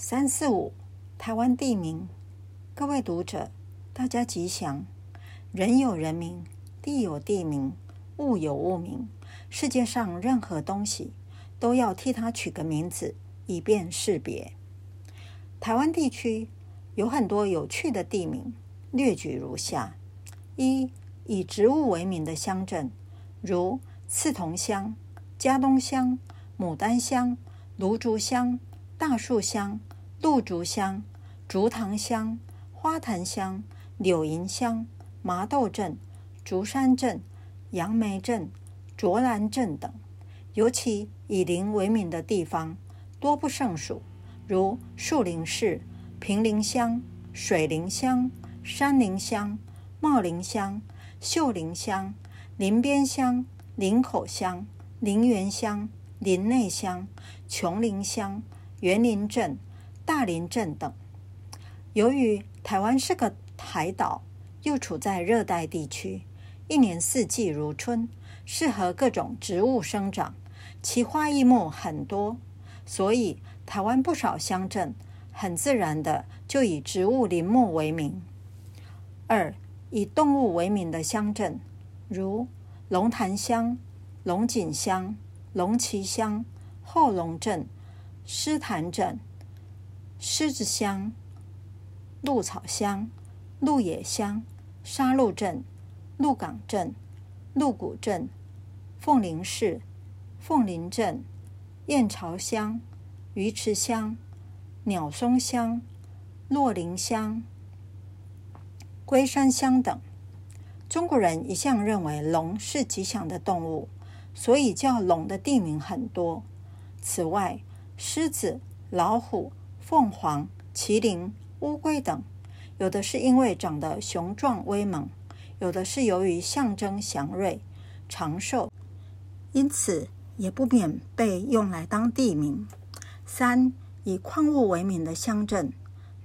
三四五，台湾地名。各位读者，大家吉祥。人有人名，地有地名，物有物名。世界上任何东西都要替它取个名字，以便识别。台湾地区有很多有趣的地名，略举如下：一、以植物为名的乡镇，如刺桐乡、佳冬乡、牡丹乡、芦竹乡、大树乡。鹿竹乡、竹塘乡、花坛乡、柳营乡、麻豆镇、竹山镇、杨梅镇、卓兰镇等，尤其以林为名的地方多不胜数，如树林市、平林乡、水林乡、山林乡、茂林乡、秀林乡、林边乡、林口乡、林园乡、林内乡、琼林乡、园林镇。大林镇等，由于台湾是个海岛，又处在热带地区，一年四季如春，适合各种植物生长，奇花异木很多，所以台湾不少乡镇很自然的就以植物林木为名。二，以动物为名的乡镇，如龙潭乡、龙井乡、龙崎乡、后龙镇、狮潭镇。狮子乡、鹿草乡、鹿野乡、沙鹿镇、鹿港镇、鹿谷镇、凤林市、凤林镇、燕巢乡、鱼池乡、鸟松乡、洛林乡、龟山乡等。中国人一向认为龙是吉祥的动物，所以叫龙的地名很多。此外，狮子、老虎。凤凰、麒麟、乌龟等，有的是因为长得雄壮威猛，有的是由于象征祥瑞、长寿，因此也不免被用来当地名。三、以矿物为名的乡镇，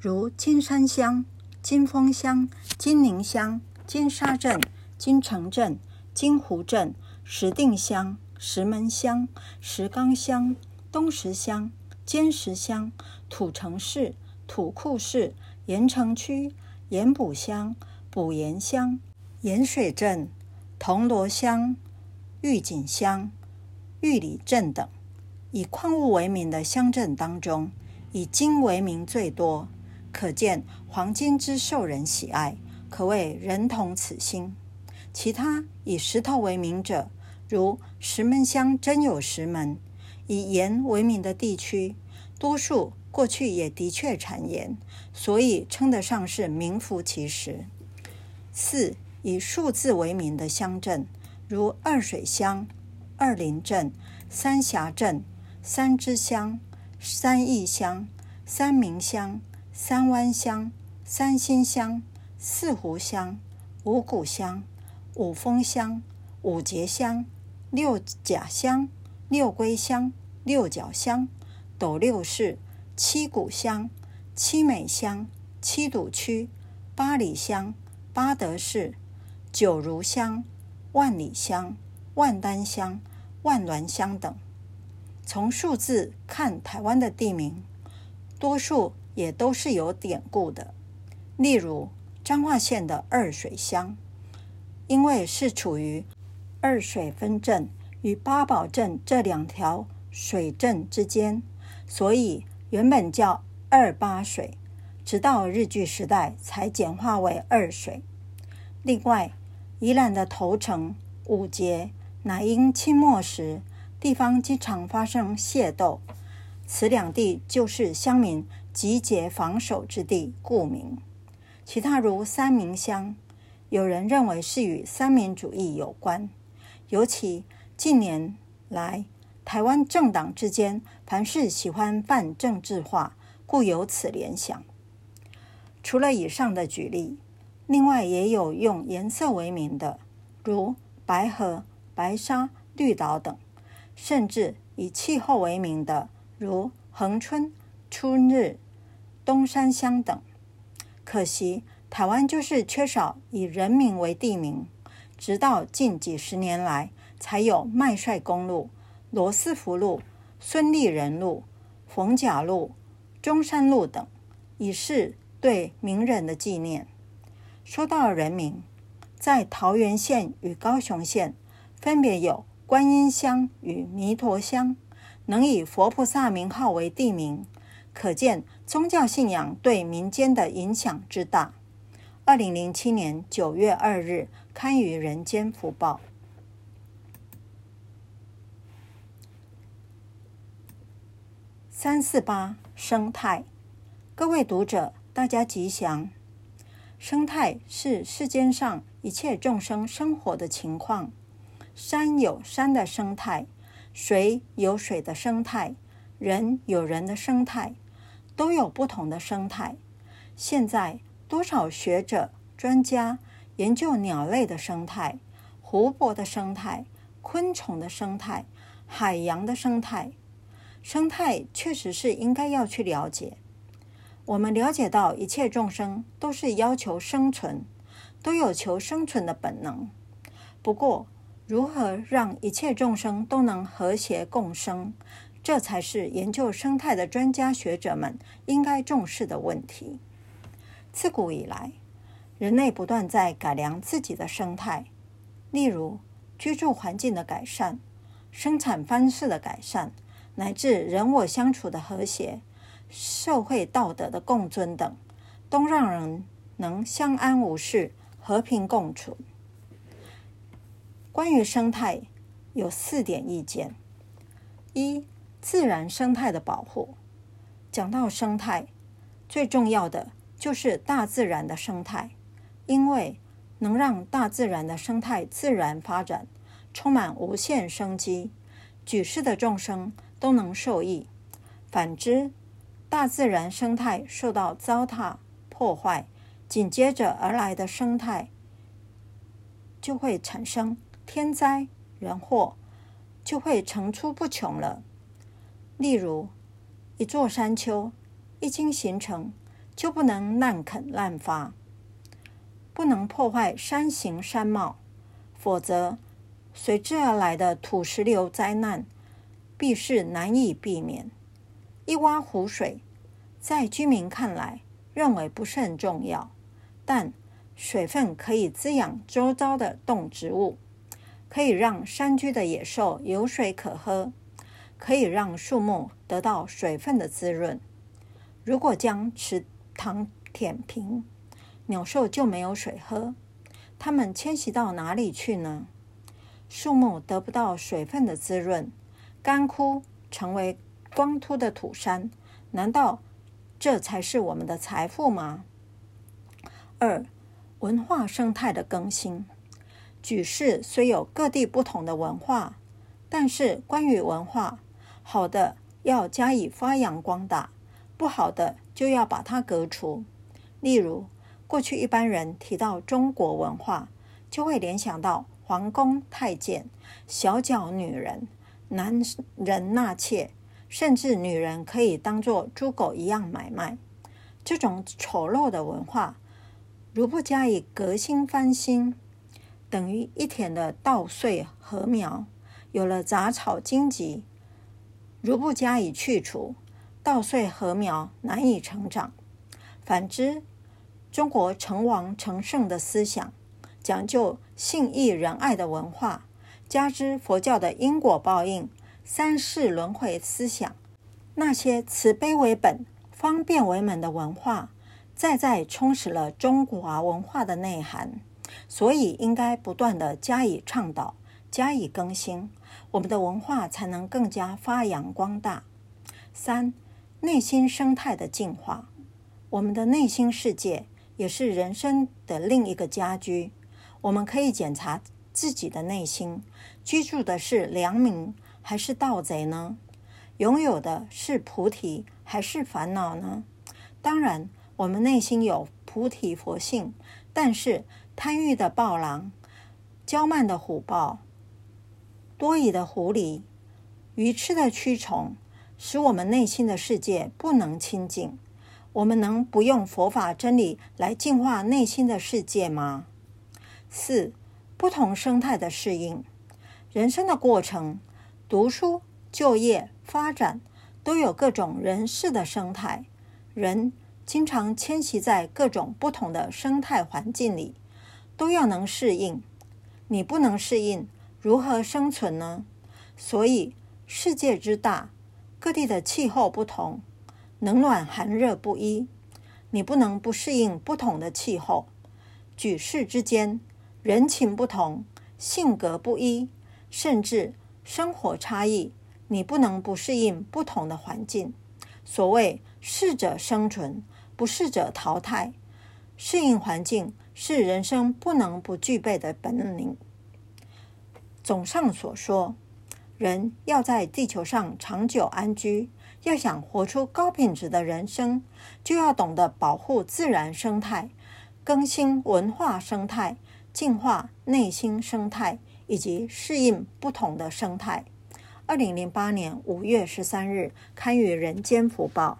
如金山乡、金峰乡、金宁乡、金沙镇、金城镇、金湖镇、石定乡、石门乡、石冈乡、东石乡。尖石乡、土城市、土库市、盐城区、盐埔乡、埔盐乡、盐水镇、铜锣乡、玉井乡、玉里镇等，以矿物为名的乡镇当中，以金为名最多，可见黄金之受人喜爱，可谓人同此心。其他以石头为名者，如石门乡真有石门。以盐为名的地区，多数过去也的确产盐，所以称得上是名副其实。四、以数字为名的乡镇，如二水乡、二林镇、三峡镇、三芝乡、三义乡、三民乡、三湾乡、三星乡、四湖乡、五股乡、五峰乡、五节乡、六甲乡。六龟乡、六角乡、斗六市、七股乡、七美乡、七堵区、八里乡、八德市、九如乡、万里乡、万丹乡、万峦乡等。从数字看，台湾的地名多数也都是有典故的。例如彰化县的二水乡，因为是处于二水分镇。与八堡镇这两条水镇之间，所以原本叫二八水，直到日据时代才简化为二水。另外，宜兰的头城、五结，乃因清末时地方经常发生械斗，此两地就是乡民集结防守之地，故名。其他如三民乡，有人认为是与三民主义有关，尤其。近年来，台湾政党之间凡事喜欢泛政治化，故有此联想。除了以上的举例，另外也有用颜色为名的，如白河、白沙、绿岛等；甚至以气候为名的，如恒春、春日、东山乡等。可惜，台湾就是缺少以人名为地名，直到近几十年来。才有麦帅公路、罗斯福路、孙立人路、逢甲路、中山路等，以示对名人的纪念。说到人名，在桃园县与高雄县分别有观音乡与弥陀乡，能以佛菩萨名号为地名，可见宗教信仰对民间的影响之大。二零零七年九月二日刊于《人间福报》。三四八生态，各位读者，大家吉祥。生态是世间上一切众生生活的情况。山有山的生态，水有水的生态，人有人的生态，都有不同的生态。现在多少学者专家研究鸟类的生态、湖泊的生态、昆虫的生态、海洋的生态。生态确实是应该要去了解。我们了解到，一切众生都是要求生存，都有求生存的本能。不过，如何让一切众生都能和谐共生，这才是研究生态的专家学者们应该重视的问题。自古以来，人类不断在改良自己的生态，例如居住环境的改善、生产方式的改善。乃至人我相处的和谐、社会道德的共尊等，都让人能相安无事、和平共处。关于生态，有四点意见：一、自然生态的保护。讲到生态，最重要的就是大自然的生态，因为能让大自然的生态自然发展，充满无限生机，举世的众生。都能受益。反之，大自然生态受到糟蹋破坏，紧接着而来的生态就会产生天灾人祸，就会层出不穷了。例如，一座山丘一经形成，就不能滥垦滥伐，不能破坏山形山貌，否则随之而来的土石流灾难。必是难以避免。一洼湖水，在居民看来，认为不是很重要，但水分可以滋养周遭的动植物，可以让山居的野兽有水可喝，可以让树木得到水分的滋润。如果将池塘填平，鸟兽就没有水喝，它们迁徙到哪里去呢？树木得不到水分的滋润。干枯成为光秃的土山，难道这才是我们的财富吗？二、文化生态的更新。举世虽有各地不同的文化，但是关于文化，好的要加以发扬光大，不好的就要把它革除。例如，过去一般人提到中国文化，就会联想到皇宫太监、小脚女人。男人纳妾，甚至女人可以当作猪狗一样买卖，这种丑陋的文化，如不加以革新翻新，等于一田的稻穗禾苗有了杂草荆棘，如不加以去除，稻穗禾苗难以成长。反之，中国成王成圣的思想，讲究信义仁爱的文化。加之佛教的因果报应、三世轮回思想，那些慈悲为本、方便为门的文化，再再充实了中华文化的内涵。所以应该不断地加以倡导、加以更新，我们的文化才能更加发扬光大。三、内心生态的净化，我们的内心世界也是人生的另一个家居，我们可以检查。自己的内心居住的是良民还是盗贼呢？拥有的是菩提还是烦恼呢？当然，我们内心有菩提佛性，但是贪欲的暴狼、骄慢的虎豹、多疑的狐狸、愚痴的蛆虫，使我们内心的世界不能清净。我们能不用佛法真理来净化内心的世界吗？四。不同生态的适应，人生的过程，读书、就业、发展，都有各种人事的生态，人经常迁徙在各种不同的生态环境里，都要能适应。你不能适应，如何生存呢？所以世界之大，各地的气候不同，冷暖寒热不一，你不能不适应不同的气候。举世之间，人情不同，性格不一，甚至生活差异。你不能不适应不同的环境。所谓适者生存，不适者淘汰。适应环境是人生不能不具备的本领。综上所说，人要在地球上长久安居，要想活出高品质的人生，就要懂得保护自然生态，更新文化生态，净化内心生态，以及适应不同的生态。二零零八年五月十三日，刊于《人间福报》。